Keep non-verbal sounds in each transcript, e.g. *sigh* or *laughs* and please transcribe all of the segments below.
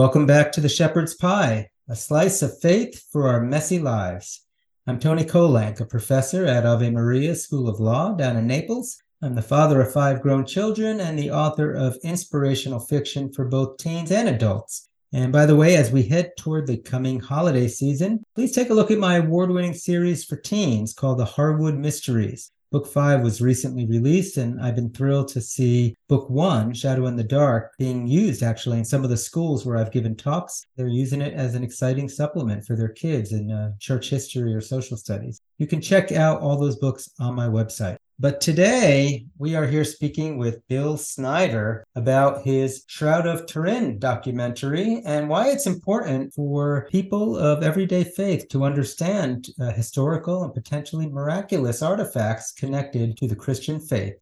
Welcome back to the Shepherd's Pie, a slice of faith for our messy lives. I'm Tony Kolenc, a professor at Ave Maria School of Law down in Naples. I'm the father of five grown children and the author of inspirational fiction for both teens and adults. And by the way, as we head toward the coming holiday season, please take a look at my award winning series for teens called The Haywood Mysteries. Book five was recently released, and I've been thrilled to see book one, Shadow in the Dark, being used actually in some of the schools where I've given talks. They're using it as an exciting supplement for their kids in uh, church history or social studies. You can check out all those books on my website. But today we are here speaking with Bill Snyder about his Shroud of Turin documentary and why it's important for people of everyday faith to understand uh, historical and potentially miraculous artifacts connected to the Christian faith.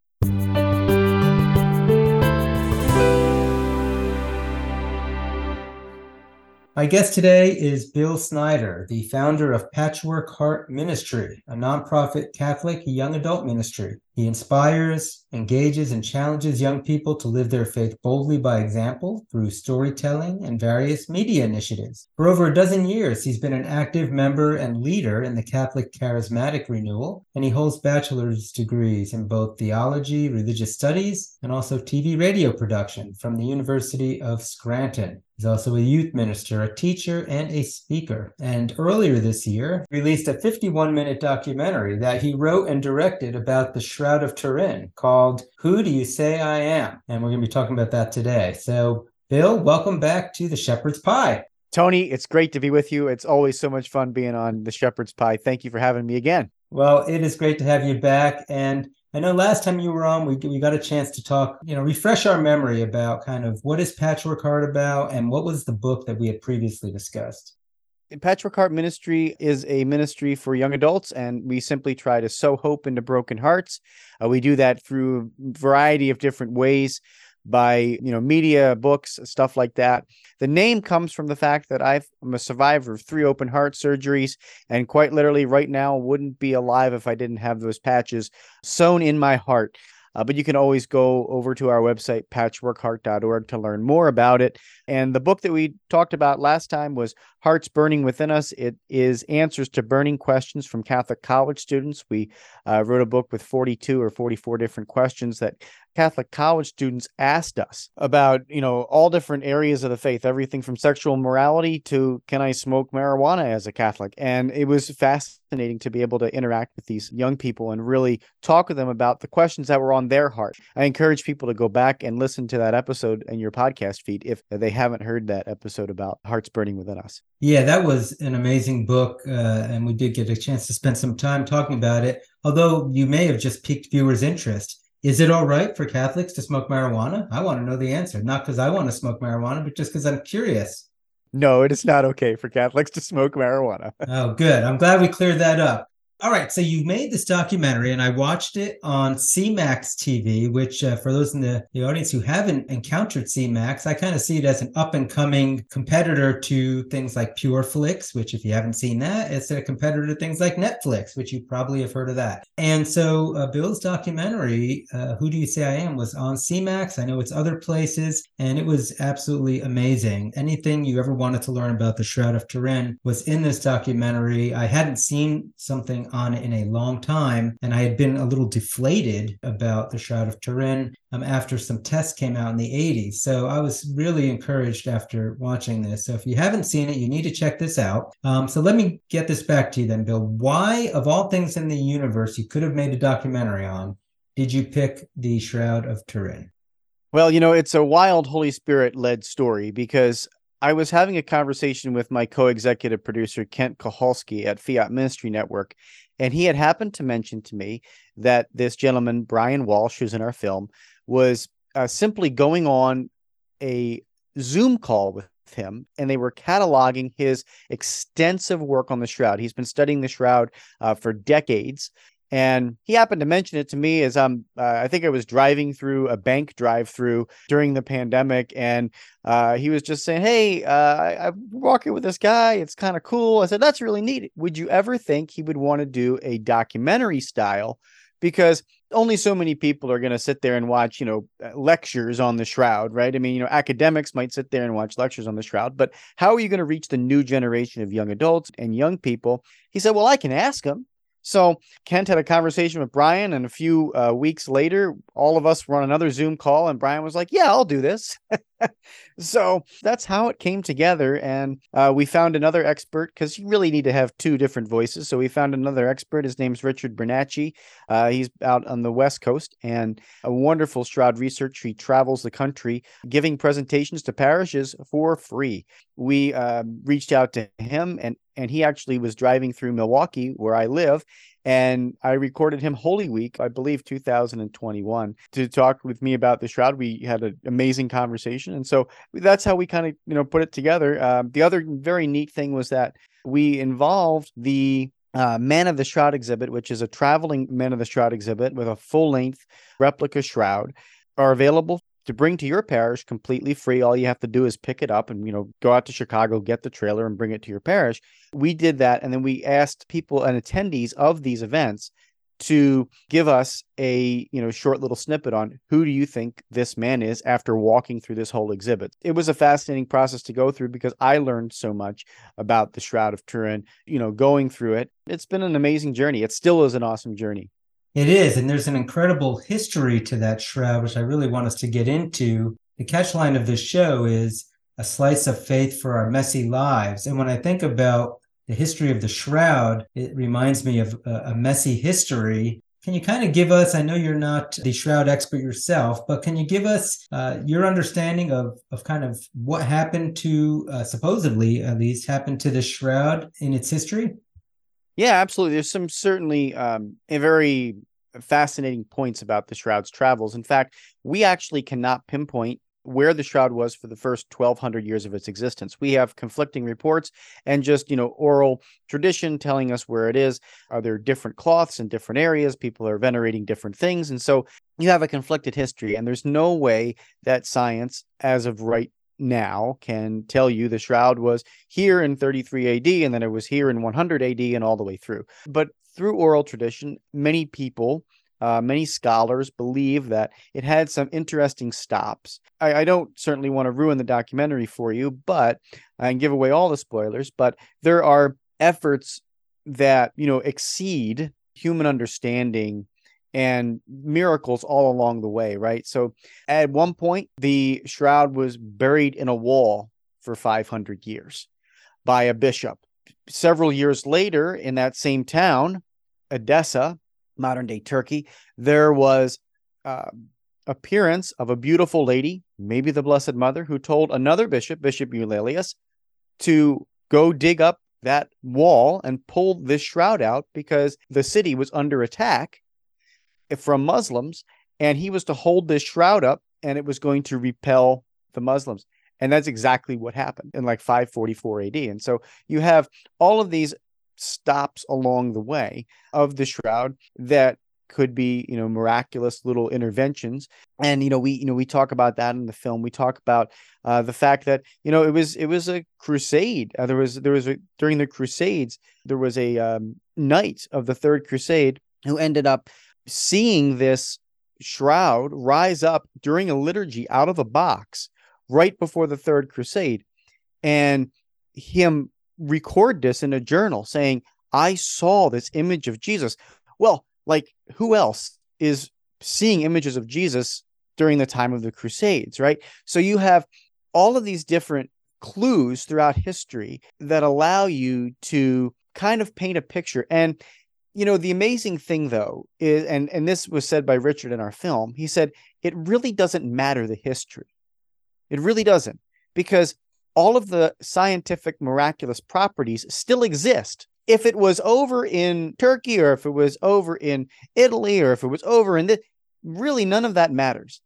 My guest today is Bill Snyder, the founder of Patchwork Heart Ministry, a nonprofit Catholic young adult ministry. He inspires, engages, and challenges young people to live their faith boldly by example through storytelling and various media initiatives. For over a dozen years, he's been an active member and leader in the Catholic Charismatic Renewal, and he holds bachelor's degrees in both theology, religious studies, and also TV radio production from the University of Scranton. He's also a youth minister, a teacher, and a speaker. And earlier this year, released a 51 minute documentary that he wrote and directed about the Shroud of Turin called Who Do You Say I Am? And we're going to be talking about that today. So, Bill, welcome back to the Shepherd's Pie. Tony, it's great to be with you. It's always so much fun being on the Shepherd's Pie. Thank you for having me again. Well, it is great to have you back. And I know last time you were on, we, we got a chance to talk, you know, refresh our memory about kind of what is Patchwork Heart about and what was the book that we had previously discussed. Patchwork Heart Ministry is a ministry for young adults, and we simply try to sow hope into broken hearts. Uh, we do that through a variety of different ways by you know media books stuff like that the name comes from the fact that i am a survivor of three open heart surgeries and quite literally right now wouldn't be alive if i didn't have those patches sewn in my heart uh, but you can always go over to our website, patchworkheart.org, to learn more about it. And the book that we talked about last time was Hearts Burning Within Us. It is answers to burning questions from Catholic college students. We uh, wrote a book with 42 or 44 different questions that Catholic college students asked us about, you know, all different areas of the faith, everything from sexual morality to can I smoke marijuana as a Catholic? And it was fascinating to be able to interact with these young people and really talk with them about the questions that were on their heart. I encourage people to go back and listen to that episode in your podcast feed if they haven't heard that episode about hearts burning within us. Yeah, that was an amazing book. Uh, and we did get a chance to spend some time talking about it, although you may have just piqued viewers' interest is it all right for Catholics to smoke marijuana? I want to know the answer, not because I want to smoke marijuana, but just because I'm curious. No, it is not okay for Catholics to smoke marijuana. oh, good. I'm glad we cleared that up. All right, so you made this documentary, and I watched it on CMAX TV. Which, uh, for those in the, the audience who haven't encountered CMAX, I kind of see it as an up and coming competitor to things like PureFlix. Which, if you haven't seen that, it's a competitor to things like Netflix, which you probably have heard of that. And so, uh, Bill's documentary, uh, "Who Do You Say I Am," was on CMAX. I know it's other places, and it was absolutely amazing. Anything you ever wanted to learn about the Shroud of Turin was in this documentary. I hadn't seen something on in a long time, and I had been a little deflated about the Shroud of Turin um, after some tests came out in the 80s. So I was really encouraged after watching this. So if you haven't seen it, you need to check this out. Um, so let me get this back to you then, Bill. Why, of all things in the universe, you could have made a documentary on, did you pick the Shroud of Turin? Well, you know, it's a wild Holy Spirit led story because I was having a conversation with my co-executive producer Kent Kohalski at Fiat Ministry Network, and he had happened to mention to me that this gentleman Brian Walsh, who's in our film, was uh, simply going on a Zoom call with him, and they were cataloging his extensive work on the shroud. He's been studying the shroud uh, for decades, and he happened to mention it to me as I'm, uh, I think I was driving through a bank drive through during the pandemic. And uh, he was just saying, Hey, uh, I, am walking with this guy. It's kind of cool. I said, That's really neat. Would you ever think he would want to do a documentary style? Because only so many people are going to sit there and watch, you know, uh, lectures on the shroud, right? I mean, you know, academics might sit there and watch lectures on the shroud, but how are you going to reach the new generation of young adults and young people? He said, Well, I can ask them. So Kent had a conversation with Brian, and a few uh, weeks later, all of us were on another Zoom call, and Brian was like, "Yeah, I'll do this." *laughs* so that's how it came together, and uh, we found another expert because you really need to have two different voices. So we found another expert. His name's Richard Bernacchi. Uh, he's out on the West Coast and a wonderful shroud researcher. He travels the country giving presentations to parishes for free. We uh, reached out to him and and he actually was driving through Milwaukee, where I live, and I recorded him Holy Week, I believe 2021, to talk with me about the shroud. We had an amazing conversation, and so that's how we kind of you know put it together. Um, the other very neat thing was that we involved the uh, Man of the Shroud exhibit, which is a traveling Man of the Shroud exhibit with a full length replica shroud, are available to bring to your parish completely free. All you have to do is pick it up and, you know, go out to Chicago, get the trailer and bring it to your parish. We did that. And then we asked people and attendees of these events to give us a you know short little snippet on who do you think this man is after walking through this whole exhibit it was a fascinating process to go through because i learned so much about the shroud of turin you know going through it it's been an amazing journey it still is an awesome journey it is, and there's an incredible history to that shroud, which I really want us to get into. The catchline of this show is a slice of faith for our messy lives. And when I think about the history of the shroud, it reminds me of a, a messy history. Can you kind of give us? I know you're not the shroud expert yourself, but can you give us uh, your understanding of of kind of what happened to uh, supposedly at least happened to the shroud in its history? Yeah, absolutely. There's some certainly um, very fascinating points about the shroud's travels. In fact, we actually cannot pinpoint where the shroud was for the first 1200 years of its existence. We have conflicting reports and just, you know, oral tradition telling us where it is. Are there different cloths in different areas? People are venerating different things. And so you have a conflicted history and there's no way that science as of right now can tell you the shroud was here in 33 AD and then it was here in 100 AD and all the way through. But through oral tradition, many people, uh, many scholars believe that it had some interesting stops. I, I don't certainly want to ruin the documentary for you, but and give away all the spoilers. But there are efforts that you know exceed human understanding and miracles all along the way, right? So at one point, the shroud was buried in a wall for 500 years by a bishop. Several years later, in that same town, Edessa, modern day Turkey, there was uh, appearance of a beautiful lady, maybe the Blessed Mother, who told another bishop, Bishop Eulalius, to go dig up that wall and pull this shroud out because the city was under attack from Muslims, and he was to hold this shroud up, and it was going to repel the Muslims. And that's exactly what happened in like 544 AD. And so you have all of these stops along the way of the shroud that could be you know miraculous little interventions and you know we you know we talk about that in the film we talk about uh, the fact that you know it was it was a crusade uh, there was there was a, during the crusades there was a um, knight of the third crusade who ended up seeing this shroud rise up during a liturgy out of a box right before the third crusade and him record this in a journal saying i saw this image of jesus. Well like who else is seeing images of jesus during the time of the crusades right? So you have all of these different clues throughout history that allow you to kind of paint a picture and you know the amazing thing though is and and this was said by richard in our film he said it really doesn't matter the history. It really doesn't because all of the scientific miraculous properties still exist. If it was over in turkey or if it was over in italy or if it was over in this really none of that matters.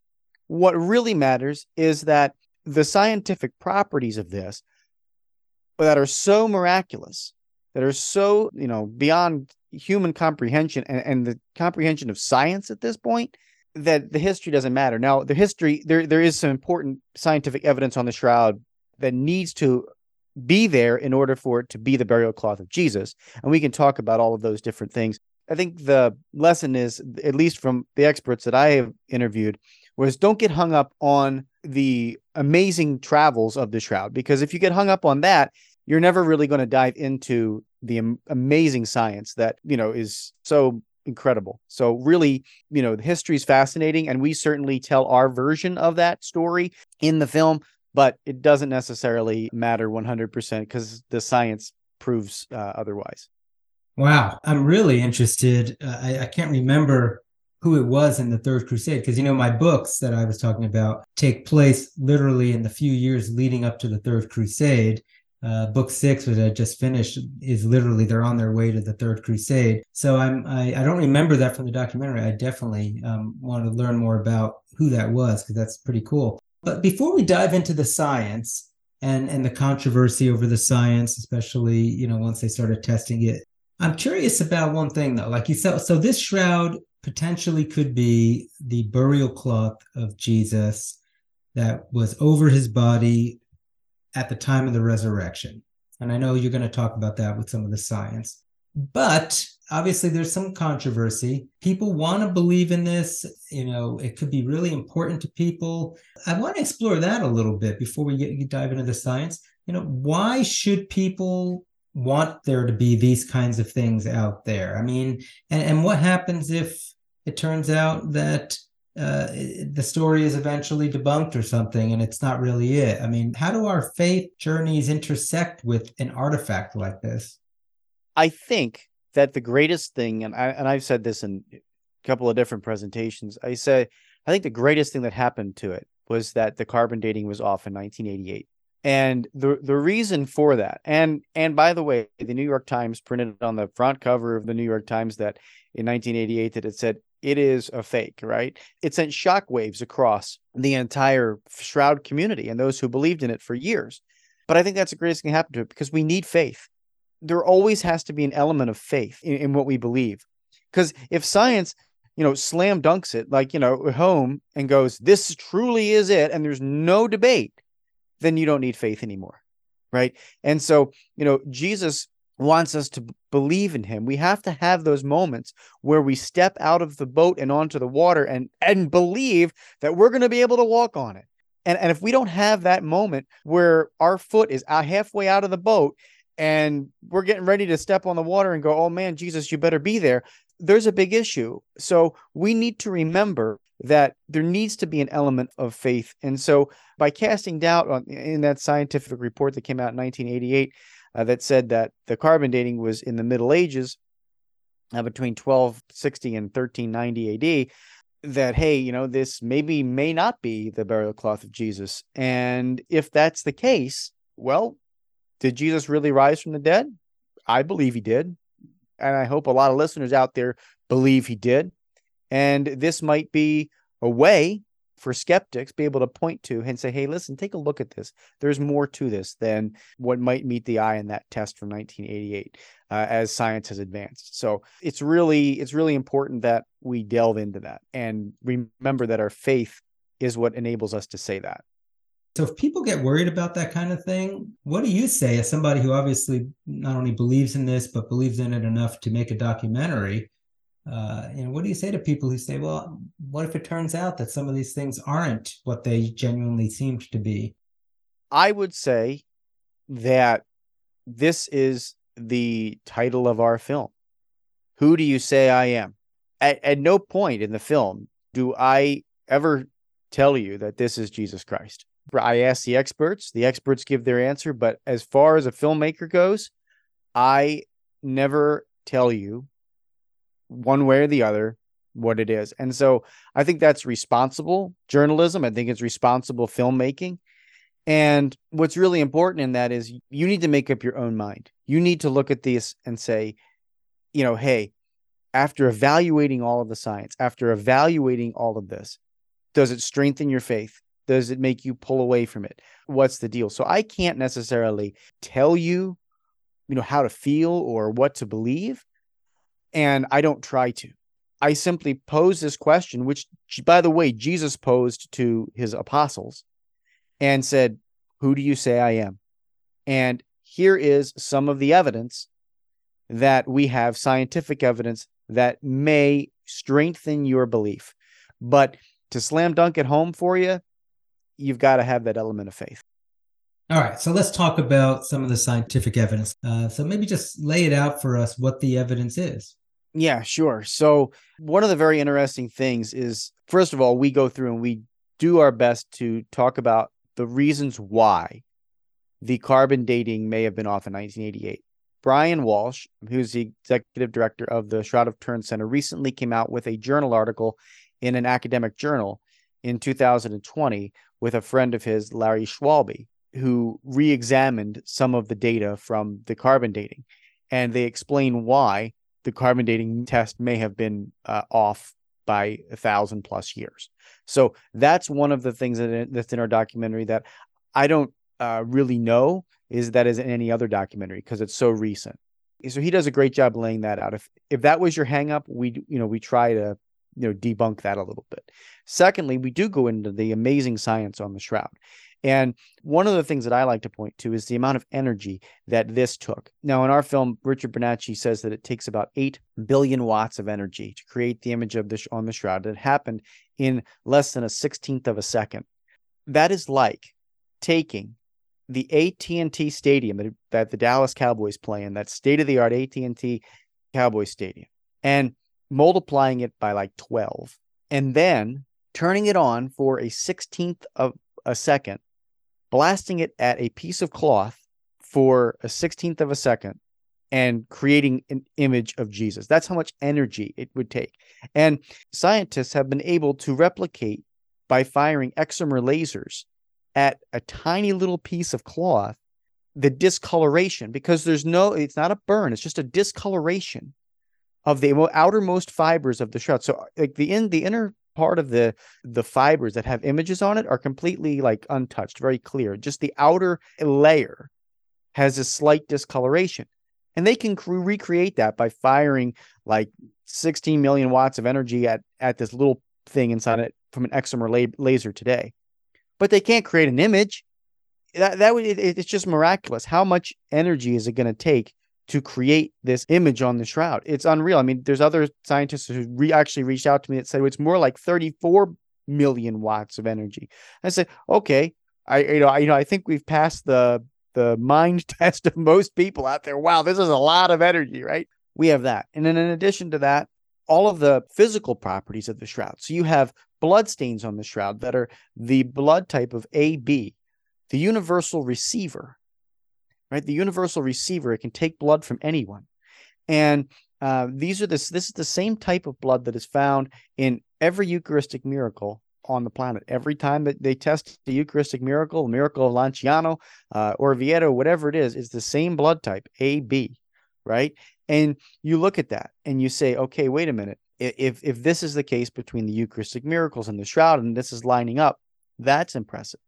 What really matters is that the scientific properties of this that are so miraculous that are so you know beyond human comprehension and, and the comprehension of science at this point that the history doesn't matter. Now, the history there there is some important scientific evidence on the shroud that needs to be there in order for it to be the burial cloth of Jesus. And we can talk about all of those different things. I think the lesson is, at least from the experts that I have interviewed, was don't get hung up on the amazing travels of the shroud because if you get hung up on that, you're never really going to dive into the am- amazing science that you know is so incredible. So really, you know, the history is fascinating, and we certainly tell our version of that story in the film, but it doesn't necessarily matter 100% because the science proves uh, otherwise. Wow, I'm really interested. Uh, I, I can't remember who it was in the Third Crusade because you know my books that I was talking about take place literally in the few years leading up to the Third Crusade. Uh, book six, which I just finished, is literally they're on their way to the Third Crusade. So I'm I, I don't remember that from the documentary. I definitely um, want to learn more about who that was because that's pretty cool. But before we dive into the science and and the controversy over the science, especially you know once they started testing it, I'm curious about one thing though. Like you said, so this shroud potentially could be the burial cloth of Jesus that was over his body at the time of the resurrection. And I know you're going to talk about that with some of the science. But obviously, there's some controversy. People want to believe in this. You know, it could be really important to people. I want to explore that a little bit before we get dive into the science. You know, why should people want there to be these kinds of things out there? I mean, and, and what happens if it turns out that uh, the story is eventually debunked or something and it's not really it. I mean, how do our faith journeys intersect with an artifact like this? I think that the greatest thing, and I and I've said this in a couple of different presentations. I say I think the greatest thing that happened to it was that the carbon dating was off in 1988. And the the reason for that, and and by the way, the New York Times printed on the front cover of the New York Times that in 1988 that it said it is a fake, right? It sent shockwaves across the entire Shroud community and those who believed in it for years. But I think that's the greatest thing that happened to it because we need faith. There always has to be an element of faith in, in what we believe. Because if science, you know, slam dunks it like, you know, home and goes, this truly is it, and there's no debate, then you don't need faith anymore. Right. And so, you know, Jesus wants us to believe in him. We have to have those moments where we step out of the boat and onto the water and and believe that we're going to be able to walk on it. And and if we don't have that moment where our foot is halfway out of the boat and we're getting ready to step on the water and go, "Oh man, Jesus, you better be there." There's a big issue. So we need to remember that there needs to be an element of faith. And so by casting doubt on in that scientific report that came out in 1988, uh, that said that the carbon dating was in the Middle Ages uh, between 1260 and 1390 AD. That, hey, you know, this maybe may not be the burial cloth of Jesus. And if that's the case, well, did Jesus really rise from the dead? I believe he did. And I hope a lot of listeners out there believe he did. And this might be a way for skeptics be able to point to and say, hey, listen, take a look at this. There's more to this than what might meet the eye in that test from 1988 uh, as science has advanced. So it's really it's really important that we delve into that and remember that our faith is what enables us to say that. So if people get worried about that kind of thing, what do you say as somebody who obviously not only believes in this but believes in it enough to make a documentary? Uh, you know, what do you say to people who say, well, what if it turns out that some of these things aren't what they genuinely seemed to be? I would say that this is the title of our film. Who do you say I am? At, at no point in the film do I ever tell you that this is Jesus Christ. I ask the experts, the experts give their answer. But as far as a filmmaker goes, I never tell you one way or the other what it is. And so I think that's responsible journalism. I think it's responsible filmmaking. And what's really important in that is you need to make up your own mind. You need to look at this and say, you know, hey, after evaluating all of the science, after evaluating all of this, does it strengthen your faith? Does it make you pull away from it? What's the deal? So I can't necessarily tell you, you know, how to feel or what to believe, and I don't try to. I simply pose this question, which, by the way, Jesus posed to his apostles and said, Who do you say I am? And here is some of the evidence that we have scientific evidence that may strengthen your belief. But to slam dunk it home for you, you've got to have that element of faith. All right, so let's talk about some of the scientific evidence. Uh, so maybe just lay it out for us what the evidence is. Yeah, sure. So, one of the very interesting things is, first of all, we go through and we do our best to talk about the reasons why the carbon dating may have been off in 1988. Brian Walsh, who's the executive director of the Shroud of Turin Center, recently came out with a journal article in an academic journal in 2020 with a friend of his, Larry Schwalbe, who re examined some of the data from the carbon dating. And they explain why the carbon dating test may have been uh, off by a thousand plus years. So that's one of the things that, that's in our documentary that I don't uh, really know is that is in any other documentary because it's so recent. So he does a great job laying that out. If if that was your hangup, we you know we try to you know debunk that a little bit. Secondly, we do go into the amazing science on the shroud. And one of the things that I like to point to is the amount of energy that this took. Now, in our film, Richard Bernacchi says that it takes about 8 billion watts of energy to create the image of this on the shroud. It happened in less than a 16th of a second. That is like taking the AT&T stadium that, that the Dallas Cowboys play in, that state-of-the-art AT&T Cowboys stadium, and multiplying it by like 12, and then turning it on for a 16th of a second, blasting it at a piece of cloth for a 16th of a second, and creating an image of Jesus. That's how much energy it would take. And scientists have been able to replicate by firing excimer lasers at a tiny little piece of cloth the discoloration because there's no it's not a burn it's just a discoloration of the outermost fibers of the shroud so like the in the inner part of the the fibers that have images on it are completely like untouched very clear just the outer layer has a slight discoloration and they can recreate that by firing like 16 million watts of energy at at this little thing inside it from an excimer la- laser today but they can't create an image. That that would it, it's just miraculous. How much energy is it going to take to create this image on the shroud? It's unreal. I mean, there's other scientists who re- actually reached out to me that said it's more like 34 million watts of energy. I said, okay, I you know I, you know I think we've passed the the mind *laughs* test of most people out there. Wow, this is a lot of energy, right? We have that, and then in addition to that, all of the physical properties of the shroud. So you have blood stains on the shroud that are the blood type of AB, the universal receiver, right? The universal receiver, it can take blood from anyone. And uh, these are this this is the same type of blood that is found in every Eucharistic miracle on the planet. Every time that they test the Eucharistic miracle, miracle of Lanciano, uh, Orvieto, whatever it is, is the same blood type, AB, right? And you look at that and you say, okay, wait a minute if if this is the case between the Eucharistic miracles and the shroud, and this is lining up, that's impressive.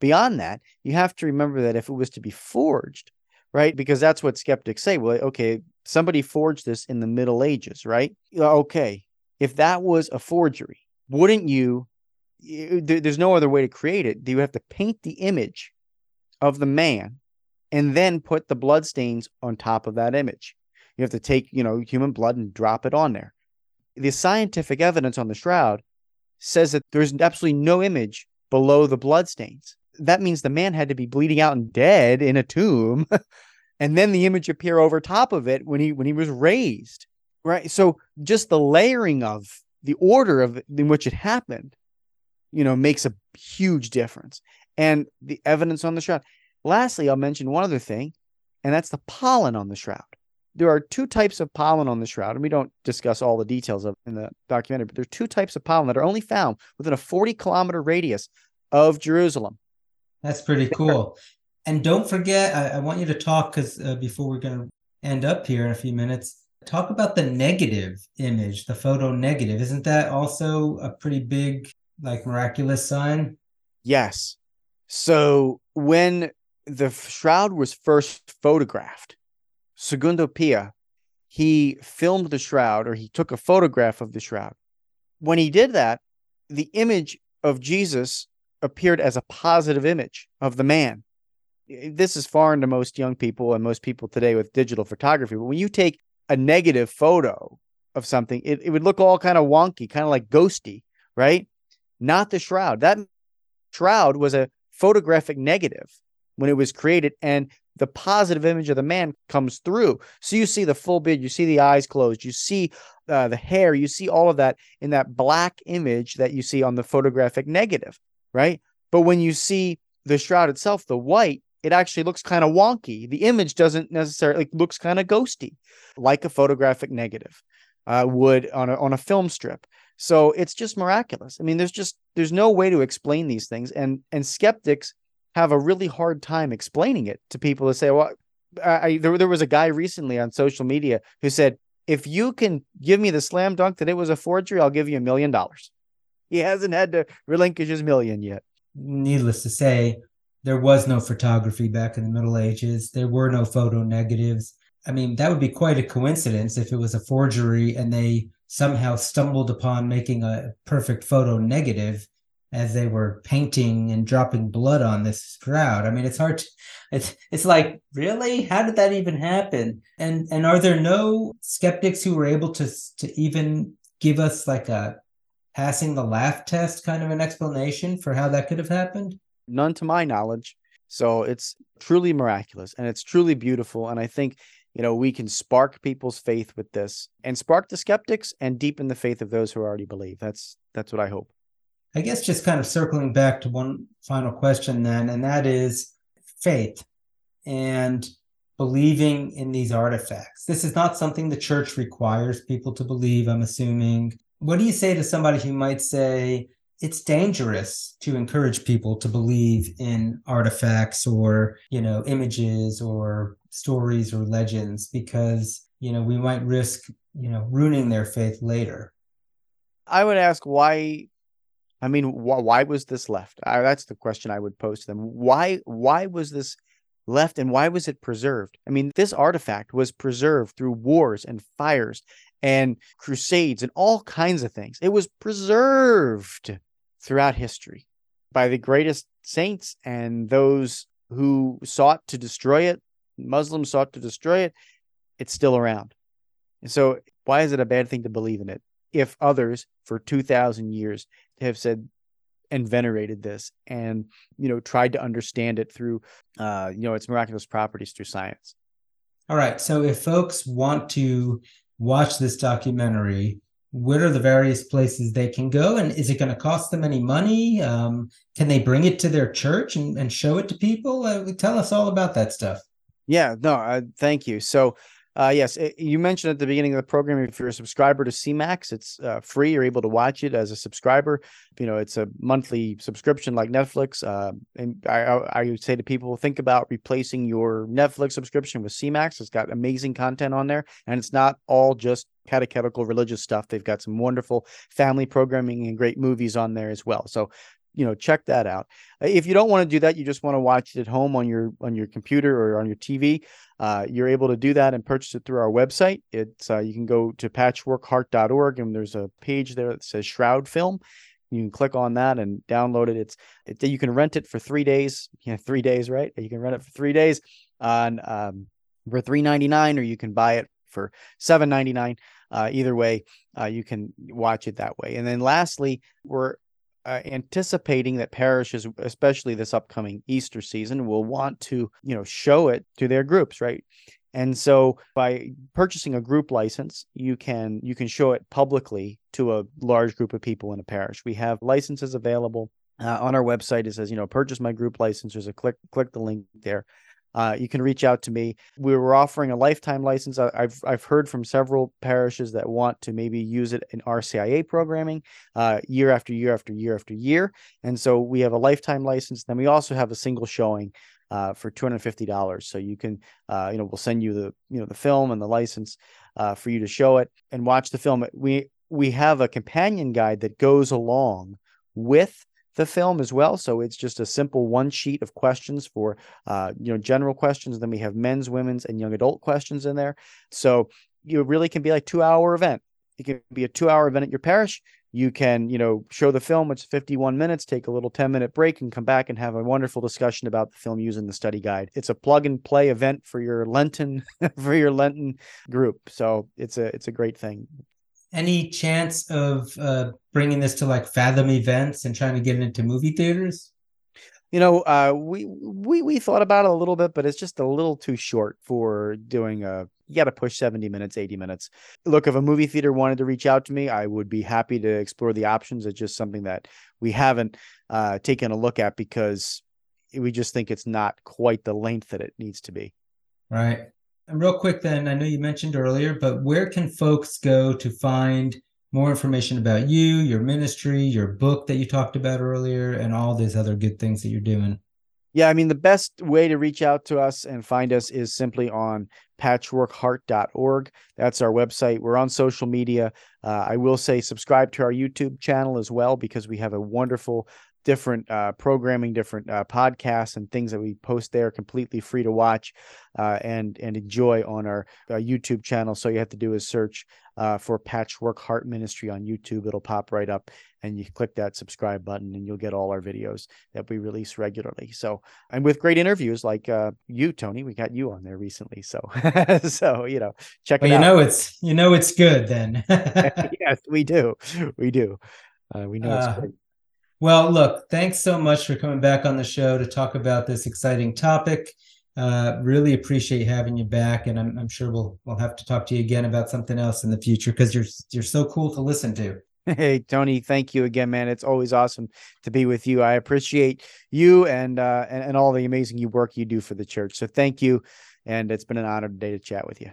Beyond that, you have to remember that if it was to be forged, right? Because that's what skeptics say. Well, okay, somebody forged this in the Middle Ages, right? Okay, if that was a forgery, wouldn't you? There's no other way to create it. Do you have to paint the image of the man and then put the blood stains on top of that image? You have to take, you know, human blood and drop it on there the scientific evidence on the shroud says that there's absolutely no image below the bloodstains. That means the man had to be bleeding out and dead in a tomb, *laughs* and then the image appear over top of it when he when he was raised. Right. So just the layering of the order of in which it happened, you know, makes a huge difference. And the evidence on the shroud. Lastly, I'll mention one other thing, and that's the pollen on the shroud there are two types of pollen on the shroud, and we don't discuss all the details of in the documentary, but there are two types of pollen that are only found within a 40 kilometer radius of Jerusalem. That's pretty cool. and don't forget, I, I, want you to talk because uh, before we're going to end up here in a few minutes, talk about the negative image, the photo negative. Isn't that also a pretty big, like, miraculous sign? Yes. So when the shroud was first photographed, Secondo Pia, he filmed the shroud or he took a photograph of the shroud. When he did that, the image of Jesus appeared as a positive image of the man. This is foreign to most young people and most people today with digital photography. But when you take a negative photo of something, it, it would look all kind of wonky, kind of like ghosty, right? Not the shroud. That shroud was a photographic negative when it was created, and the positive image of the man comes through. So you see the full beard, you see the eyes closed, you see uh, the hair, you see all of that in that black image that you see on the photographic negative, right? But when you see the shroud itself, the white, it actually looks kind of wonky. The image doesn't necessarily like, looks kind of ghosty, like a photographic negative uh, would on a on a film strip. So it's just miraculous. I mean, there's just there's no way to explain these things, and and skeptics have a really hard time explaining it to people to say, well, I, there, there was a guy recently on social media who said, if you can give me the slam dunk that it was a forgery, I'll give you a million dollars. He hasn't had to relinquish his million yet. Needless to say, there was no photography back in the Middle Ages. There were no photo negatives. I mean, that would be quite a coincidence if it was a forgery and they somehow stumbled upon making a perfect photo negative as they were painting and dropping blood on this shroud. I mean, it's hard to, it's it's like, really? How did that even happen? And and are there no skeptics who were able to to even give us like a passing the laugh test kind of an explanation for how that could have happened? None to my knowledge. So it's truly miraculous and it's truly beautiful. And I think, you know, we can spark people's faith with this and spark the skeptics and deepen the faith of those who already believe. That's that's what I hope. I guess just kind of circling back to one final question then, and that is faith and believing in these artifacts. This is not something the church requires people to believe, I'm assuming. What do you say to somebody who might say it's dangerous to encourage people to believe in artifacts or, you know, images or stories or legends because, you know, we might risk, you know, ruining their faith later? I would ask why I mean, wh- why was this left? I, that's the question I would pose to them. Why why was this left and why was it preserved? I mean, this artifact was preserved through wars and fires and crusades and all kinds of things. It was preserved throughout history by the greatest saints and those who sought to destroy it. Muslims sought to destroy it. It's still around. And so, why is it a bad thing to believe in it if others for 2,000 years have said and venerated this and you know tried to understand it through uh you know its miraculous properties through science. All right. So if folks want to watch this documentary what are the various places they can go? And is it going to cost them any money? Um, can they bring it to their church and, and show it to people? Uh, tell us all about that stuff. Yeah no uh, thank you. So uh, yes, it, you mentioned at the beginning of the program, if you're a subscriber to CMAX, it's uh, free. You're able to watch it as a subscriber. You know, it's a monthly subscription like Netflix. Uh, and I, I, would say to people, think about replacing your Netflix subscription with CMAX. It's got amazing content on there, and it's not all just catechetical religious stuff. They've got some wonderful family programming and great movies on there as well. So you know check that out. If you don't want to do that you just want to watch it at home on your on your computer or on your tv uh, you're able to do that and purchase it through our website. It's uh, you can go to patchworkheart.org and there's a page there that says shroud film. You can click on that and download it. It's it, you can rent it for three days. Know three days right? You can rent it for three days on um, for 399 or you can buy it for 799 uh, either way uh, you can watch it that way. And then lastly we're uh, anticipating that parishes, especially this upcoming Easter season, will want to, you know, show it to their groups, right? And so by purchasing a group license, you can you can show it publicly to a large group of people in a parish. We have licenses available uh, on our website. It says, you know, purchase my group license. There's a click click the link there uh, you can reach out to me. We were offering a lifetime license. I've I've heard from several parishes that want to maybe use it in RCIA programming uh, year after year after year after year, and so we have a lifetime license. Then we also have a single showing uh, for two hundred fifty dollars. So you can, uh, you know, we'll send you the you know the film and the license uh, for you to show it and watch the film. We we have a companion guide that goes along with the film as well. So it's just a simple one sheet of questions for uh, you know general questions. Then we have men's, women's, and young adult questions in there. So you really can be like two hour event. It can be a two hour event at your parish. You can, you know, show the film. It's 51 minutes, take a little 10 minute break and come back and have a wonderful discussion about the film using the study guide. It's a plug and play event for your Lenten, *laughs* for your Lenten group. So it's a, it's a great thing. Any chance of uh, bringing this to like Fathom events and trying to get it into movie theaters? You know, uh, we we we thought about it a little bit, but it's just a little too short for doing a. You got to push seventy minutes, eighty minutes. Look, if a movie theater wanted to reach out to me, I would be happy to explore the options. It's just something that we haven't uh, taken a look at because we just think it's not quite the length that it needs to be. Right. And real quick, then, I know you mentioned earlier, but where can folks go to find more information about you, your ministry, your book that you talked about earlier, and all these other good things that you're doing? Yeah, I mean, the best way to reach out to us and find us is simply on patchworkheart.org. That's our website. We're on social media. Uh, I will say subscribe to our YouTube channel as well because we have a wonderful different uh, programming, different uh, podcasts, and things that we post there, completely free to watch uh, and and enjoy on our, our, YouTube channel. So you have to do is search uh, for Patchwork Heart Ministry on YouTube. It'll pop right up, and you click that subscribe button, and you'll get all our videos that we release regularly. So and with great interviews like uh, you, Tony, we got you on there recently. So *laughs* so you know, check well, it you out. You know it's you know it's good then. *laughs* *laughs* yes, we do, we do. Uh, we know it's great. Well, look, thanks so much for coming back on the show to talk about this exciting topic. Uh, really appreciate having you back, and I'm, I'm sure we'll we'll have to talk to you again about something else in the future because you're you're so cool to listen to. Hey Tony, thank you again, man. It's always awesome to be with you. I appreciate you and uh, and, and all the amazing work you do for the church. So thank you, and it's been an honor today to chat with you.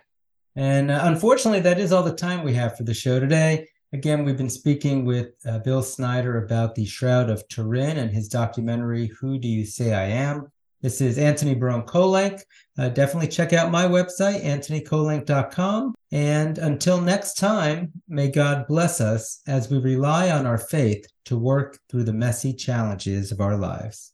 And uh, unfortunately, that is all the time we have for the show today. Again, we've been speaking with uh, Bill Snyder about the Shroud of Turin and his documentary, Who Do You Say I Am? This is Antony Barone Kolenc. Uh, definitely check out my website, antonykolenc.com. And until next time, may God bless us as we rely on our faith to work through the messy challenges of our lives.